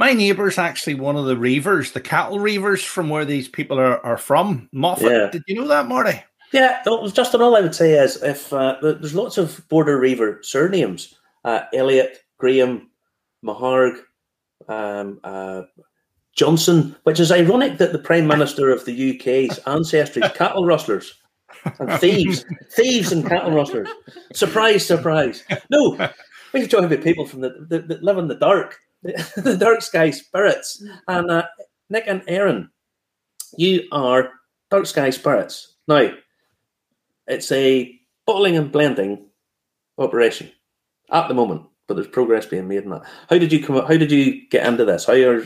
My neighbour's actually one of the reavers, the cattle reavers from where these people are, are from. Moffat. Yeah. Did you know that, Marty? Yeah, Justin, all I would say is if uh, there's lots of border reaver surnames uh, Elliott, Graham, Maharg, um, uh, Johnson, which is ironic that the Prime Minister of the UK's ancestry is cattle rustlers and thieves, thieves and cattle rustlers. Surprise, surprise. No, we're talking about people from the that live in the dark, the dark sky spirits. And uh, Nick and Aaron, you are dark sky spirits. Now, it's a bottling and blending operation at the moment but there's progress being made in that. How did you come? How did you get into this? How are,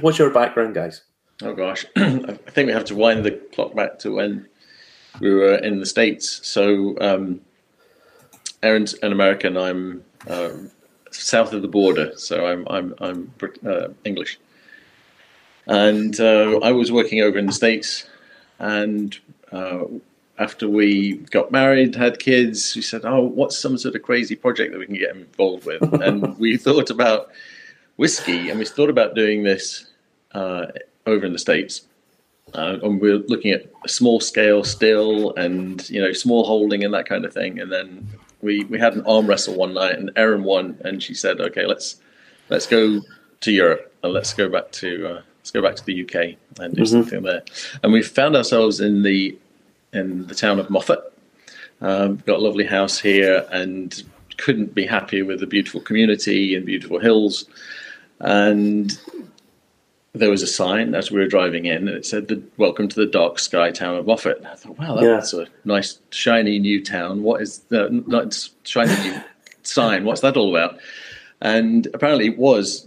what's your background, guys? Oh gosh, I think we have to wind the clock back to when we were in the states. So um, Aaron's an American. I'm uh, south of the border, so I'm I'm I'm uh, English. And uh, I was working over in the states, and uh, after we got married, had kids, we said, "Oh, what's some sort of crazy project that we can get involved with?" and we thought about whiskey, and we thought about doing this uh, over in the states. Uh, and we are looking at a small scale still, and you know, small holding and that kind of thing. And then we we had an arm wrestle one night, and Erin won, and she said, "Okay, let's let's go to Europe and let's go back to." Uh, let's go back to the UK and do mm-hmm. something there. And we found ourselves in the in the town of Moffat. Um, got a lovely house here and couldn't be happier with the beautiful community and beautiful hills. And there was a sign as we were driving in, and it said, the, "Welcome to the dark sky town of Moffat." And I thought, "Wow, that's yeah. a nice, shiny new town. What is the not shiny new sign? What's that all about?" And apparently, it was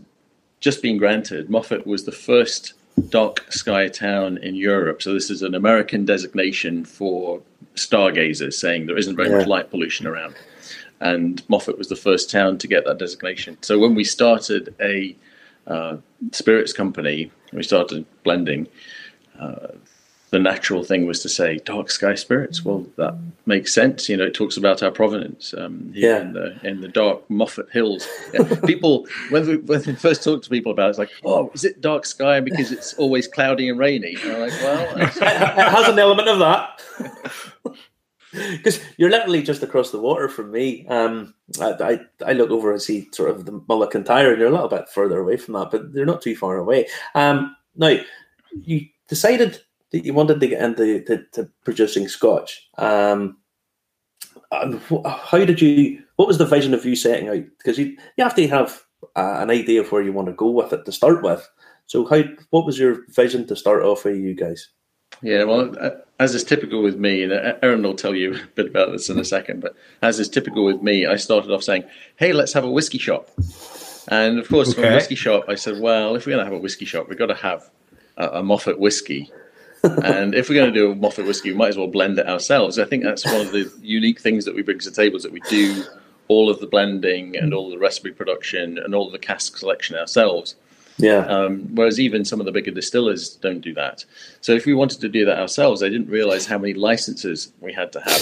just being granted. Moffat was the first dark sky town in Europe. So this is an American designation for stargazers, saying there isn't very yeah. much light pollution around. And Moffat was the first town to get that designation. So when we started a uh, spirits company, we started blending. Uh, the natural thing was to say dark sky spirits. Well, that makes sense. You know, it talks about our provenance um, yeah. in the in the dark Moffat Hills. Yeah. people when we, when we first talk to people about it, it's like, oh, is it dark sky because it's always cloudy and rainy? And I'm like, well, it has an element of that. Because you're literally just across the water from me. Um, I, I, I look over and see sort of the Mull of Kintyre, and you're a little bit further away from that, but they're not too far away. Um, now, you decided that you wanted to get into to, to producing scotch. Um, how did you? What was the vision of you setting out? Because you you have to have uh, an idea of where you want to go with it to start with. So how? What was your vision to start off with, you guys? Yeah, well, as is typical with me, and uh, Aaron will tell you a bit about this in a second, but as is typical with me, I started off saying, "Hey, let's have a whiskey shop." And of course, okay. from a whiskey shop, I said, "Well, if we're going to have a whiskey shop, we've got to have a, a Moffat whiskey." and if we're going to do a Moffat whiskey, we might as well blend it ourselves. I think that's one of the unique things that we bring to the table is that we do all of the blending and all the recipe production and all of the cask selection ourselves. Yeah. Um, whereas even some of the bigger distillers don't do that. So if we wanted to do that ourselves, I didn't realize how many licenses we had to have.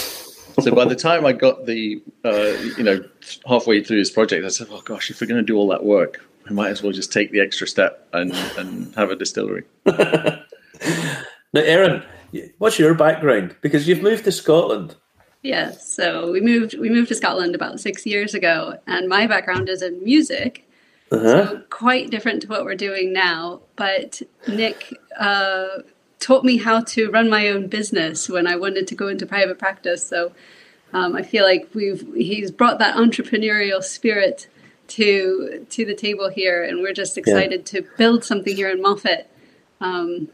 So by the time I got the, uh, you know, halfway through this project, I said, "Oh gosh, if we're going to do all that work, we might as well just take the extra step and and have a distillery." Now, Erin, what's your background? Because you've moved to Scotland. Yes, so we moved we moved to Scotland about six years ago, and my background is in music, uh-huh. so quite different to what we're doing now. But Nick uh, taught me how to run my own business when I wanted to go into private practice. So um, I feel like we've he's brought that entrepreneurial spirit to to the table here, and we're just excited yeah. to build something here in Moffat. Um,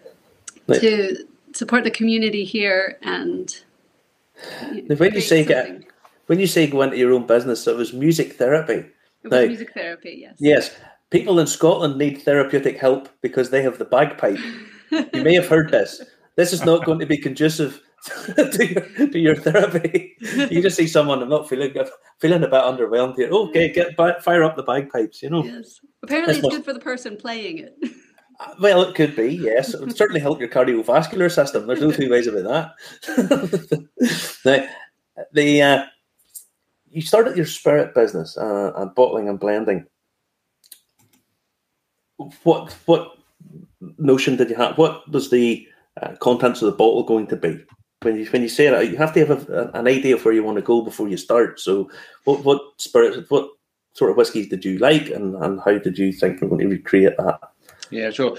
to support the community here and you know, when you say get, when you say go into your own business, it was music therapy. It was now, music therapy, yes. Yes. People in Scotland need therapeutic help because they have the bagpipe. you may have heard this. This is not going to be conducive to, your, to your therapy. You just see someone, I'm not feeling feeling a bit underwhelmed here. Okay, get fire up the bagpipes, you know. Yes. Apparently, it's good for the person playing it. Well, it could be, yes. It would certainly help your cardiovascular system. There's no two ways about that. now, the uh, you started your spirit business uh, and bottling and blending. what what notion did you have? What was the uh, contents of the bottle going to be? When you when you say it, you have to have a, an idea of where you want to go before you start. So, what what spirits, what sort of whiskies did you like, and, and how did you think you're going to recreate that? Yeah, sure.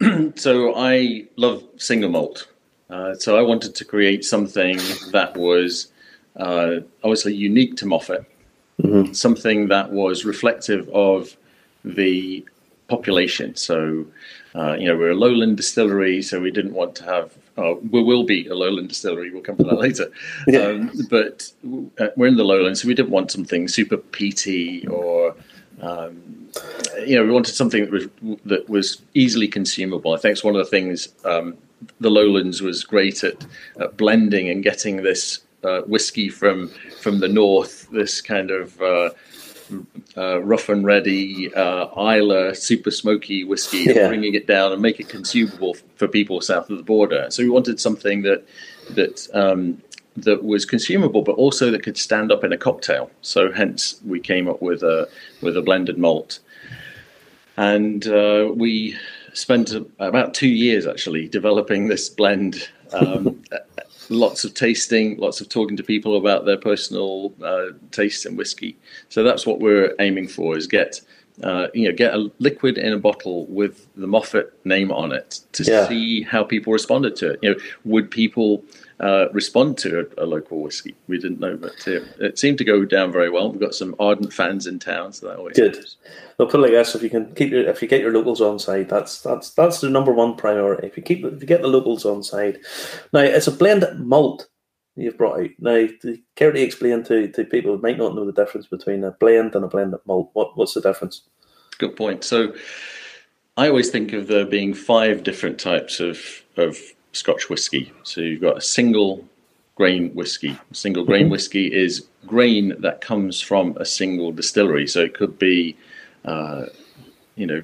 so I love single malt. Uh, so I wanted to create something that was uh, obviously unique to Moffat, mm-hmm. something that was reflective of the population. So, uh, you know, we're a lowland distillery, so we didn't want to have. Uh, we will be a lowland distillery. We'll come to that later. yeah. um, but uh, we're in the lowlands, so we didn't want something super peaty or um, you know, we wanted something that was that was easily consumable. I think it's one of the things um, the Lowlands was great at, at blending and getting this uh, whiskey from from the north, this kind of uh, uh, rough and ready uh, Islay super smoky whiskey, yeah. bringing it down and make it consumable for people south of the border. So we wanted something that that um, that was consumable, but also that could stand up in a cocktail. So hence we came up with a with a blended malt, and uh, we spent about two years actually developing this blend. Um, lots of tasting, lots of talking to people about their personal uh, tastes in whiskey. So that's what we're aiming for: is get uh, you know get a liquid in a bottle with the Moffat name on it to yeah. see how people responded to it. You know, would people uh, respond to a, a, local whiskey. We didn't know, but it, it, seemed to go down very well. We've got some ardent fans in town, so that always good. Helps. Well, put it like this: if you can keep your, if you get your locals on side, that's that's that's the number one priority. If you keep if you get the locals on side, now it's a blend malt you've brought out. Now, to care to explain to, to people who might not know the difference between a blend and a blended malt, what what's the difference? Good point. So, I always think of there being five different types of of Scotch whiskey. So you've got a single grain whiskey. A single grain mm-hmm. whiskey is grain that comes from a single distillery. So it could be, uh, you know,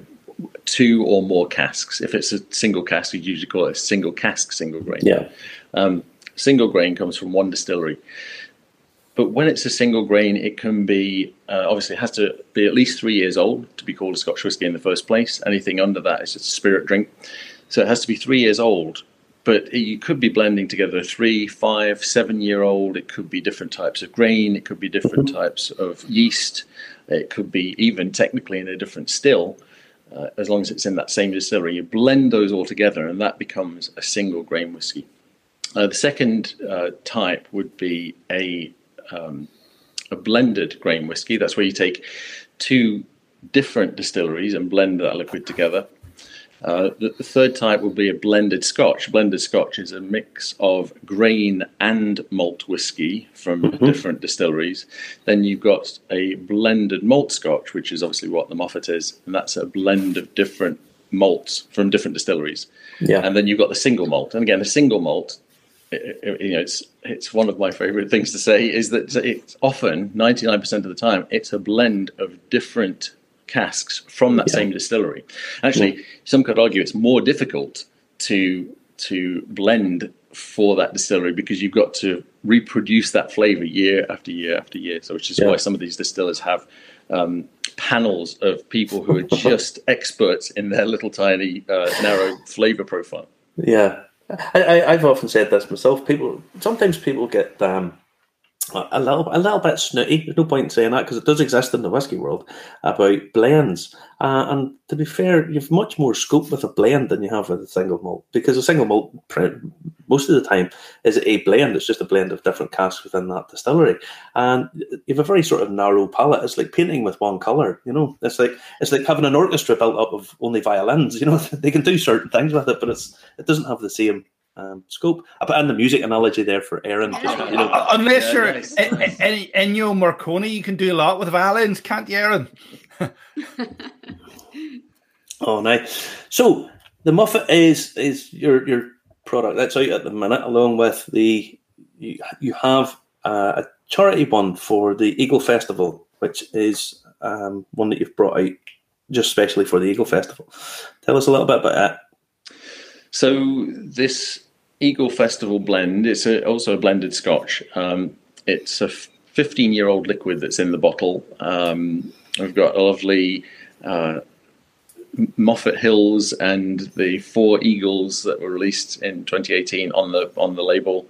two or more casks. If it's a single cask, you usually call it a single cask, single grain. Yeah. Um, single grain comes from one distillery. But when it's a single grain, it can be uh, obviously it has to be at least three years old to be called a Scotch whisky in the first place. Anything under that is just a spirit drink. So it has to be three years old but you could be blending together three, five, seven year old. It could be different types of grain. It could be different types of yeast. It could be even technically in a different still, uh, as long as it's in that same distillery. You blend those all together, and that becomes a single grain whiskey. Uh, the second uh, type would be a um, a blended grain whiskey. That's where you take two different distilleries and blend that liquid together. Uh, the, the, third type would be a blended scotch. Blended scotch is a mix of grain and malt whiskey from mm-hmm. different distilleries. Then you've got a blended malt scotch, which is obviously what the Moffat is, and that's a blend of different malts from different distilleries. Yeah. And then you've got the single malt. And again, a single malt, it, it, you know, it's it's one of my favorite things to say is that it's often 99% of the time it's a blend of different casks from that yeah. same distillery. Actually, yeah. some could argue it's more difficult to to blend for that distillery because you've got to reproduce that flavor year after year after year. So, which is yeah. why some of these distillers have um, panels of people who are just experts in their little tiny uh, narrow flavor profile. Yeah, I, have often said this myself. People sometimes people get um, a little, a little bit snooty. There's no point in saying that because it does exist in the whiskey world about blends. Uh, and to be fair, you've much more scope with a blend than you have with a single malt because a single malt, most of the time, is a blend. It's just a blend of different casks within that distillery, and you have a very sort of narrow palette. It's like painting with one color. You know, it's like it's like having an orchestra built up of only violins. You know, they can do certain things with it, but it's it doesn't have the same um, scope. I put in the music analogy there for Aaron. you know. Unless yeah, you're nice. Ennio Morricone, you can do a lot with violins, can't you, Aaron? oh, nice. So the Moffat is is your your product that's out at the minute, along with the you, you have uh, a charity one for the Eagle Festival, which is um, one that you've brought out just specially for the Eagle Festival. Tell us a little bit about that. So this Eagle Festival blend. It's a, also a blended Scotch. Um, it's a 15 year old liquid that's in the bottle. Um, we've got a lovely uh, Moffat Hills and the four eagles that were released in 2018 on the on the label.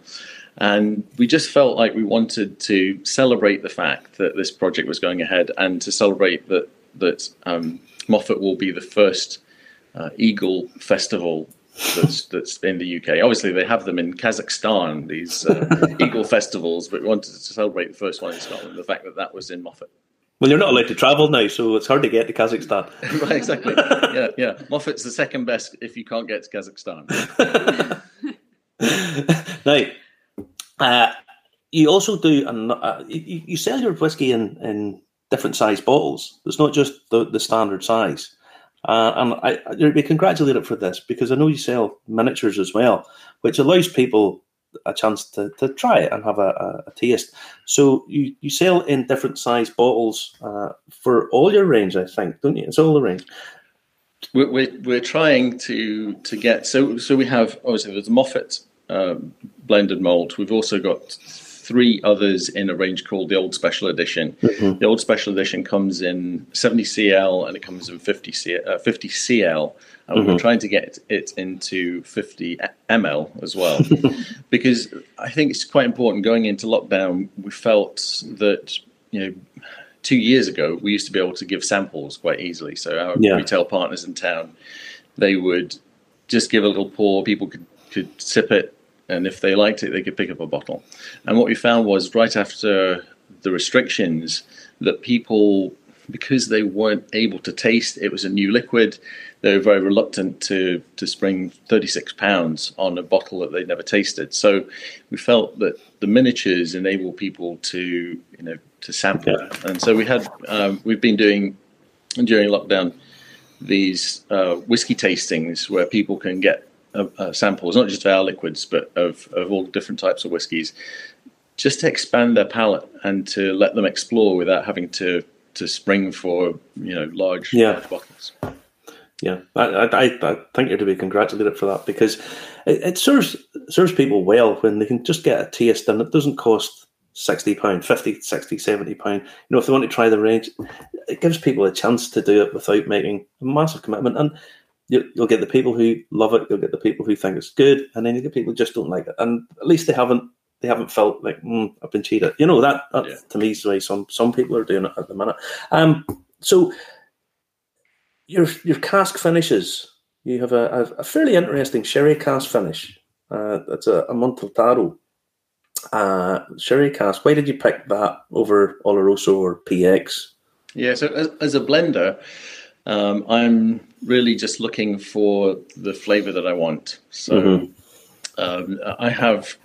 And we just felt like we wanted to celebrate the fact that this project was going ahead and to celebrate that that um, Moffat will be the first uh, Eagle festival that's that's in the UK. Obviously, they have them in Kazakhstan, these uh, Eagle festivals, but we wanted to celebrate the first one in Scotland. The fact that that was in Moffat. Well, you're not allowed to travel now, so it's hard to get to Kazakhstan. right, exactly. Yeah, yeah. Moffat's the second best if you can't get to Kazakhstan. now, uh, you also do, uh, you, you, sell your whiskey in, in different size bottles. It's not just the, the standard size. Uh, and I, I be congratulated for this because I know you sell miniatures as well, which allows people a chance to, to try it and have a, a, a taste. So you, you sell in different size bottles uh, for all your range, I think, don't you? It's all the range. We're, we're, we're trying to to get so so we have obviously there's Moffat um, blended malt. We've also got three others in a range called the Old Special Edition. Mm-hmm. The Old Special Edition comes in 70 CL and it comes in 50 CL, uh, 50 CL and mm-hmm. we're trying to get it into 50 ml as well because I think it's quite important. Going into lockdown, we felt that you know two years ago we used to be able to give samples quite easily. So our yeah. retail partners in town, they would just give a little pour. People could could sip it and if they liked it, they could pick up a bottle. And what we found was right after the restrictions that people, because they weren't able to taste, it was a new liquid. They were very reluctant to to spring 36 pounds on a bottle that they'd never tasted. So we felt that the miniatures enable people to you know to sample, and so we had um, we've been doing during lockdown these uh, whiskey tastings where people can get uh, samples, not just of our liquids, but of, of all different types of whiskies, just to expand their palate and to let them explore without having to to spring for you know large, yeah. large bottles. Yeah, I, I, I think you're to be congratulated for that because it, it serves serves people well when they can just get a taste and it doesn't cost 60 pound 50 60 70 pound you know if they want to try the range it gives people a chance to do it without making a massive commitment and you'll get the people who love it, you'll get the people who think it's good, and then you get people who just don't like it. And at least they haven't they haven't felt like mm, I've been cheated. You know that, that yeah. to me is the way some some people are doing it at the minute. Um, so your your cask finishes. You have a, a, a fairly interesting sherry cask finish. Uh, it's a, a Amontillado uh, sherry cask. Why did you pick that over Oloroso or PX? Yeah, so as, as a blender, um, I'm really just looking for the flavor that I want. So mm-hmm. um, I have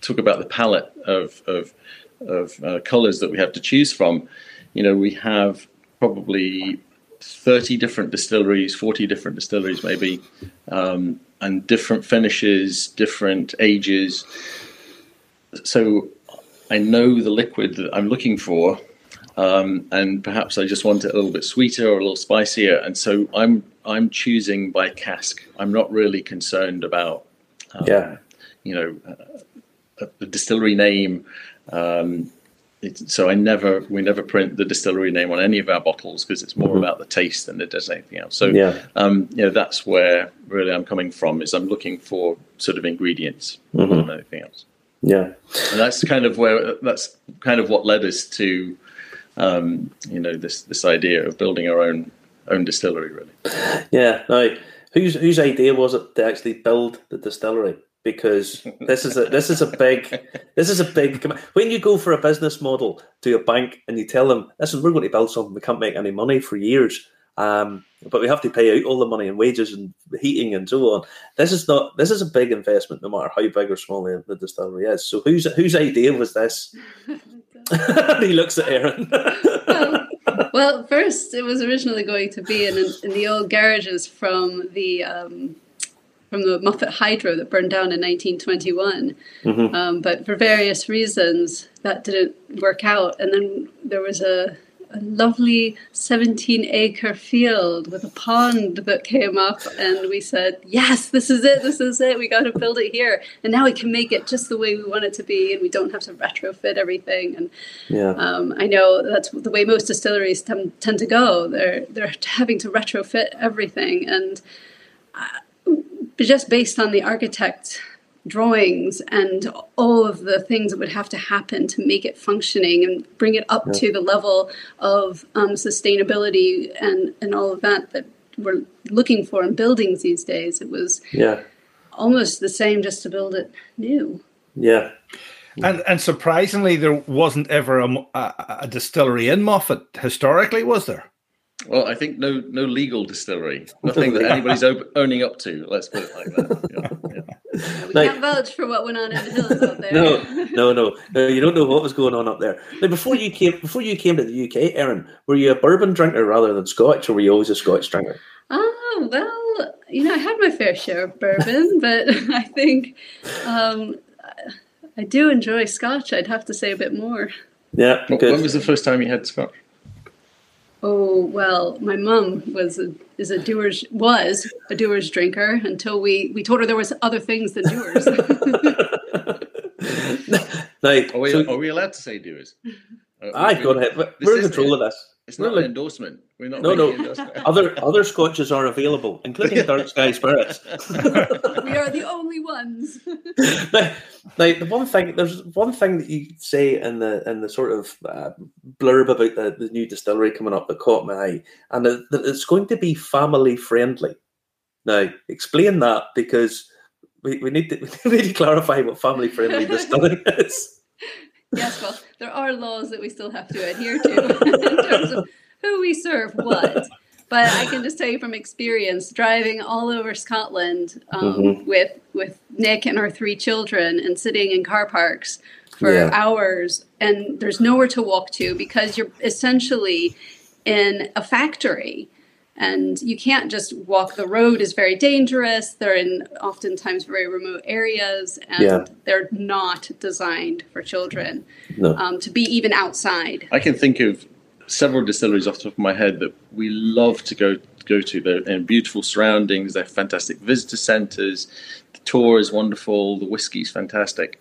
talk about the palette of of, of uh, colors that we have to choose from. You know, we have probably 30 different distilleries, 40 different distilleries maybe, um, and different finishes, different ages. So I know the liquid that I'm looking for um, and perhaps I just want it a little bit sweeter or a little spicier. And so I'm I'm choosing by cask. I'm not really concerned about, um, yeah, you know, uh, the distillery name. Um, so I never we never print the distillery name on any of our bottles because it's more mm-hmm. about the taste than it does anything else. So yeah, um, you know that's where really I'm coming from is I'm looking for sort of ingredients mm-hmm. more than anything else. Yeah, and that's kind of where that's kind of what led us to um, you know this this idea of building our own own distillery really yeah now whose whose idea was it to actually build the distillery because this is a this is a big this is a big when you go for a business model to a bank and you tell them listen we're going to build something we can't make any money for years um, but we have to pay out all the money and wages and heating and so on. This is not. This is a big investment, no matter how big or small the, the distillery is. So, whose whose idea was this? he looks at Aaron. well, well, first it was originally going to be in, in the old garages from the um, from the Moffat Hydro that burned down in 1921. Mm-hmm. Um, but for various reasons, that didn't work out. And then there was a, a lovely 17 acre field with a pond that came up, and we said, Yes, this is it, this is it, we got to build it here. And now we can make it just the way we want it to be, and we don't have to retrofit everything. And yeah. um, I know that's the way most distilleries t- tend to go. They're, they're having to retrofit everything. And uh, just based on the architect drawings and all of the things that would have to happen to make it functioning and bring it up yeah. to the level of um, sustainability and, and all of that that we're looking for in buildings these days. It was yeah almost the same just to build it new. Yeah. And and surprisingly, there wasn't ever a, a, a distillery in Moffat historically, was there? Well, I think no no legal distillery, nothing that anybody's op- owning up to. Let's put it like that. Yeah, yeah. we can't vouch for what went on in the hills out there. no, no, no, no. You don't know what was going on up there. Now, before you came, before you came to the UK, Erin, were you a bourbon drinker rather than Scotch, or were you always a Scotch drinker? Oh well, you know, I had my fair share of bourbon, but I think um, I do enjoy Scotch. I'd have to say a bit more. Yeah. When was the first time you had Scotch? Oh well, my mum was a, is a Dewar's was a Dewar's drinker until we we told her there was other things than Dewar's. like, are, we, so, are we allowed to say Dewar's? Uh, I go ahead. We're in control of this. It's not an endorsement. We're not. No, no. other other scotches are available, including Dark Sky Spirits. we are the only ones. now, now, the one thing there's one thing that you say in the in the sort of uh, blurb about the, the new distillery coming up that caught my eye, and that it's going to be family friendly. Now, explain that because we, we need to we need to clarify what family friendly distilling is. Yes, well, there are laws that we still have to adhere to in terms of who we serve what. But I can just tell you from experience, driving all over Scotland um, mm-hmm. with with Nick and our three children, and sitting in car parks for yeah. hours, and there's nowhere to walk to because you're essentially in a factory and you can't just walk the road is very dangerous. They're in oftentimes very remote areas and yeah. they're not designed for children no. um, to be even outside. I can think of several distilleries off the top of my head that we love to go go to. They're in beautiful surroundings. They're fantastic visitor centers. The tour is wonderful. The whiskey's fantastic.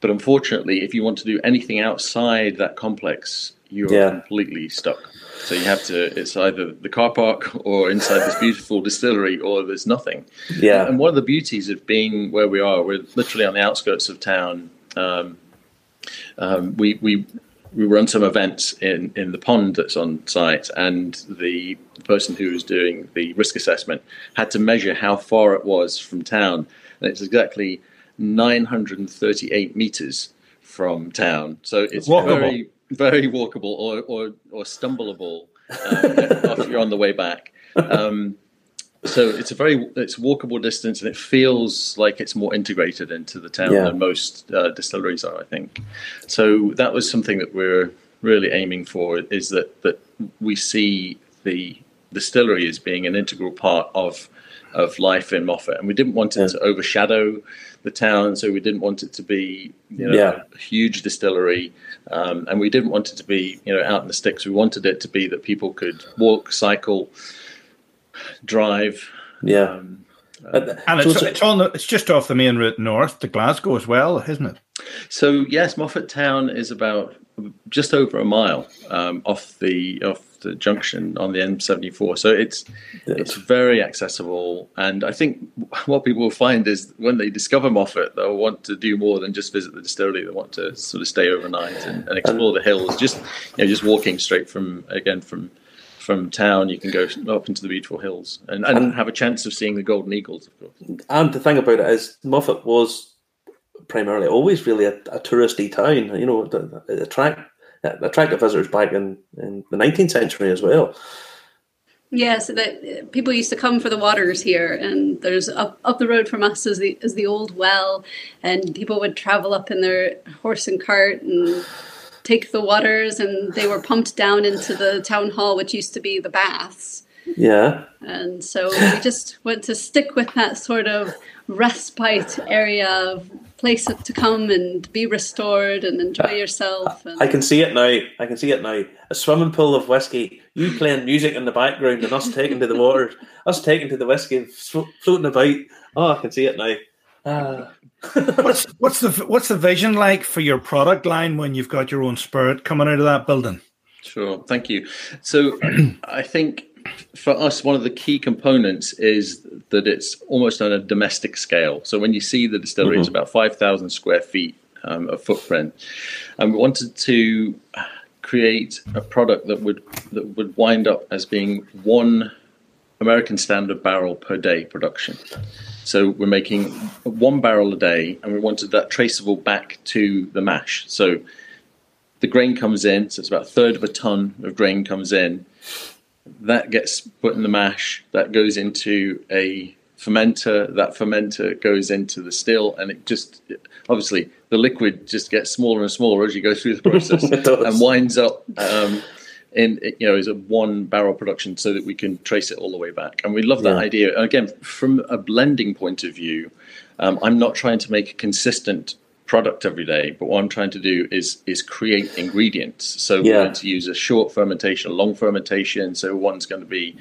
But unfortunately if you want to do anything outside that complex you're yeah. completely stuck so you have to, it's either the car park or inside this beautiful distillery or there's nothing. Yeah. And one of the beauties of being where we are, we're literally on the outskirts of town. Um, um, we, we, we run some events in, in the pond that's on site, and the person who was doing the risk assessment had to measure how far it was from town. And it's exactly 938 meters from town. So it's very very walkable or or, or stumbleable um, if you're on the way back. Um, so it's a very it's walkable distance, and it feels like it's more integrated into the town yeah. than most uh, distilleries are. I think. So that was something that we're really aiming for is that that we see the distillery as being an integral part of of life in Moffat, and we didn't want it yeah. to overshadow the town, so we didn't want it to be you know yeah. a huge distillery, um, and we didn't want it to be you know out in the sticks. We wanted it to be that people could walk, cycle, drive. Yeah. Um, uh, and it's, it's on the, it's just off the main route north to Glasgow as well, isn't it? So yes, Moffat Town is about just over a mile um, off the off the junction on the M74. So it's yes. it's very accessible, and I think what people will find is when they discover Moffat, they'll want to do more than just visit the distillery. They want to sort of stay overnight and, and explore the hills. Just you know, just walking straight from again from from town, you can go up into the beautiful hills and, and, and have a chance of seeing the golden eagles, of course. And the thing about it is, Moffat was primarily always really a, a touristy town. You know, the, attract attractive visitors back in, in the 19th century as well. Yeah, so that uh, people used to come for the waters here, and there's up up the road from us is the is the old well, and people would travel up in their horse and cart and take the waters, and they were pumped down into the town hall, which used to be the baths. Yeah. And so we just want to stick with that sort of respite area of place to come and be restored and enjoy yourself. And... I can see it now. I can see it now. A swimming pool of whiskey, you playing music in the background, and us taking to the water, us taking to the whiskey, floating about. Oh, I can see it now. Uh. what's what's the what's the vision like for your product line when you've got your own spirit coming out of that building? Sure, thank you. So I think for us, one of the key components is that it's almost on a domestic scale. So when you see the distillery, mm-hmm. it's about 5,000 square feet um, of footprint. And we wanted to create a product that would that would wind up as being one American standard barrel per day production. So we're making one barrel a day, and we wanted that traceable back to the mash. So the grain comes in, so it's about a third of a ton of grain comes in that gets put in the mash, that goes into a fermenter, that fermenter goes into the still, and it just obviously the liquid just gets smaller and smaller as you go through the process and winds up um, in you know is a one barrel production so that we can trace it all the way back. And we love that yeah. idea. And again, from a blending point of view, um, I'm not trying to make a consistent product every day, but what I'm trying to do is is create ingredients. So yeah. we're going to use a short fermentation, a long fermentation. So one's going to be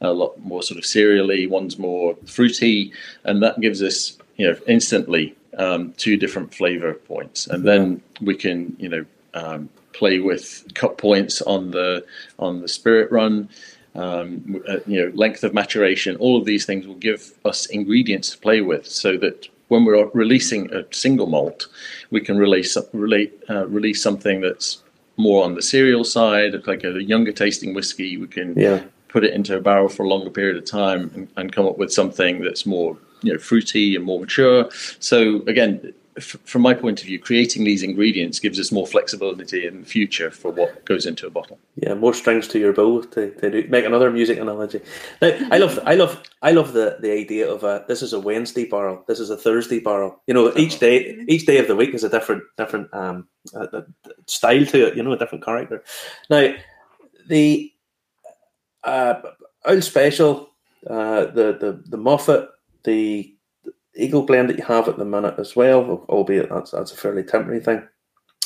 a lot more sort of cereally, one's more fruity, and that gives us you know instantly um, two different flavor points, and then we can you know um, play with cut points on the on the spirit run. Um, uh, you know, length of maturation, all of these things will give us ingredients to play with, so that when we're releasing a single malt, we can release relate, uh, release something that's more on the cereal side, like a younger tasting whiskey. We can yeah. put it into a barrel for a longer period of time and, and come up with something that's more you know fruity and more mature. So again, from my point of view, creating these ingredients gives us more flexibility in the future for what goes into a bottle. Yeah, more strings to your bow to, to make another music analogy. Now, I love, I love, I love the, the idea of a this is a Wednesday barrel, this is a Thursday barrel. You know, each day, each day of the week is a different, different um, style to it. You know, a different character. Now, the uh, Special, uh, the the the Moffat, the Eagle blend that you have at the minute as well, albeit that's that's a fairly temporary thing.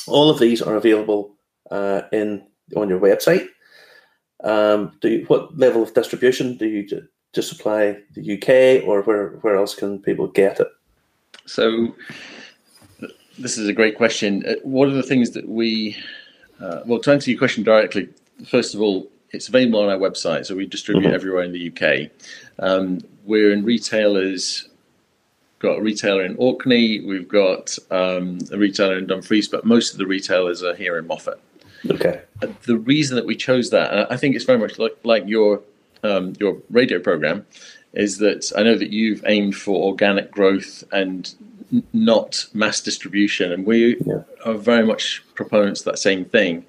All of these are available uh, in on your website. Um, do you, what level of distribution do you just supply the UK, or where where else can people get it? So, this is a great question. Uh, what are the things that we? Uh, well, to answer your question directly, first of all, it's available on our website, so we distribute mm-hmm. everywhere in the UK. Um, we're in retailers got a retailer in Orkney, we've got um, a retailer in Dumfries, but most of the retailers are here in Moffat. Okay. Uh, the reason that we chose that, I think it's very much like, like your um, your radio program, is that I know that you've aimed for organic growth and n- not mass distribution, and we yeah. are very much proponents of that same thing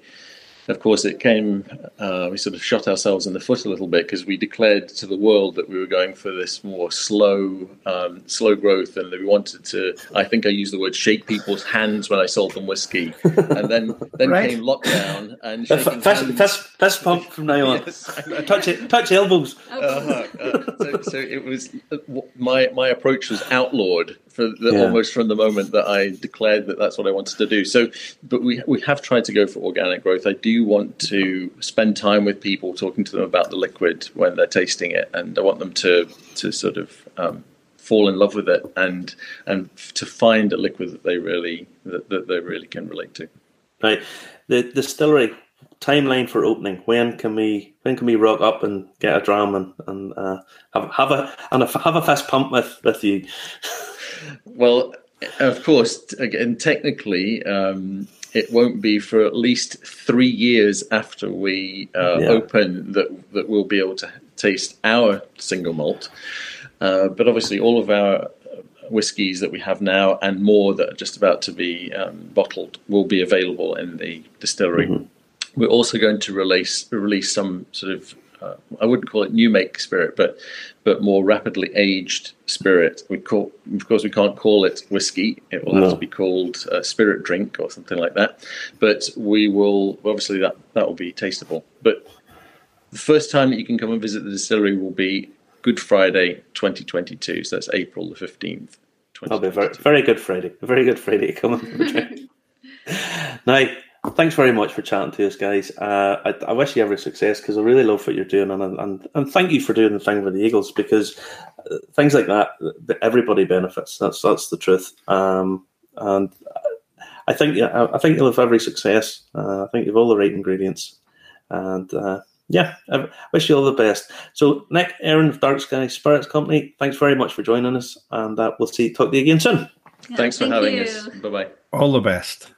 of course, it came, uh, we sort of shot ourselves in the foot a little bit because we declared to the world that we were going for this more slow, um, slow growth, and that we wanted to. I think I used the word shake people's hands when I sold them whiskey, and then then right. came lockdown and shaking fist, hands. Fist, fist pump from now on. yes, touch it, touch elbows. Uh-huh. Uh, so, so, it was uh, my my approach was outlawed for the, yeah. almost from the moment that I declared that that's what I wanted to do. So, but we we have tried to go for organic growth. I do want to spend time with people, talking to them about the liquid when they're tasting it, and I want them to to sort of um, fall in love with it and and to find a liquid that they really that, that they really can relate to. Right, the distillery timeline for opening. When can we when can we rock up and get a dram and, and uh, have have a and have a fist pump with with you? well, of course, again, technically, um, it won't be for at least three years after we uh, yeah. open that that we'll be able to taste our single malt. Uh, but obviously, all of our whiskies that we have now and more that are just about to be um, bottled will be available in the distillery. Mm-hmm. We're also going to release release some sort of uh, I wouldn't call it new make spirit, but but more rapidly aged spirit. We call, of course, we can't call it whiskey. It will no. have to be called a spirit drink or something like that. But we will obviously that that will be tasteable. But the first time that you can come and visit the distillery will be Good Friday 2022. So that's April the 15th. That'll be very, very good Friday. Very good Friday to come and now, thanks very much for chatting to us, guys. Uh, I, I, wish you every success because I really love what you're doing, and, and and thank you for doing the thing with the Eagles because uh, things like that, everybody benefits. That's that's the truth. Um, and I think yeah, I think you'll have every success. Uh, I think you have all the right ingredients, and uh, yeah, I wish you all the best. So, Nick, Aaron of Dark Sky Spirits Company, thanks very much for joining us, and uh, we'll see talk to you again soon. Yeah, thanks for having you. us. Bye bye. All the best.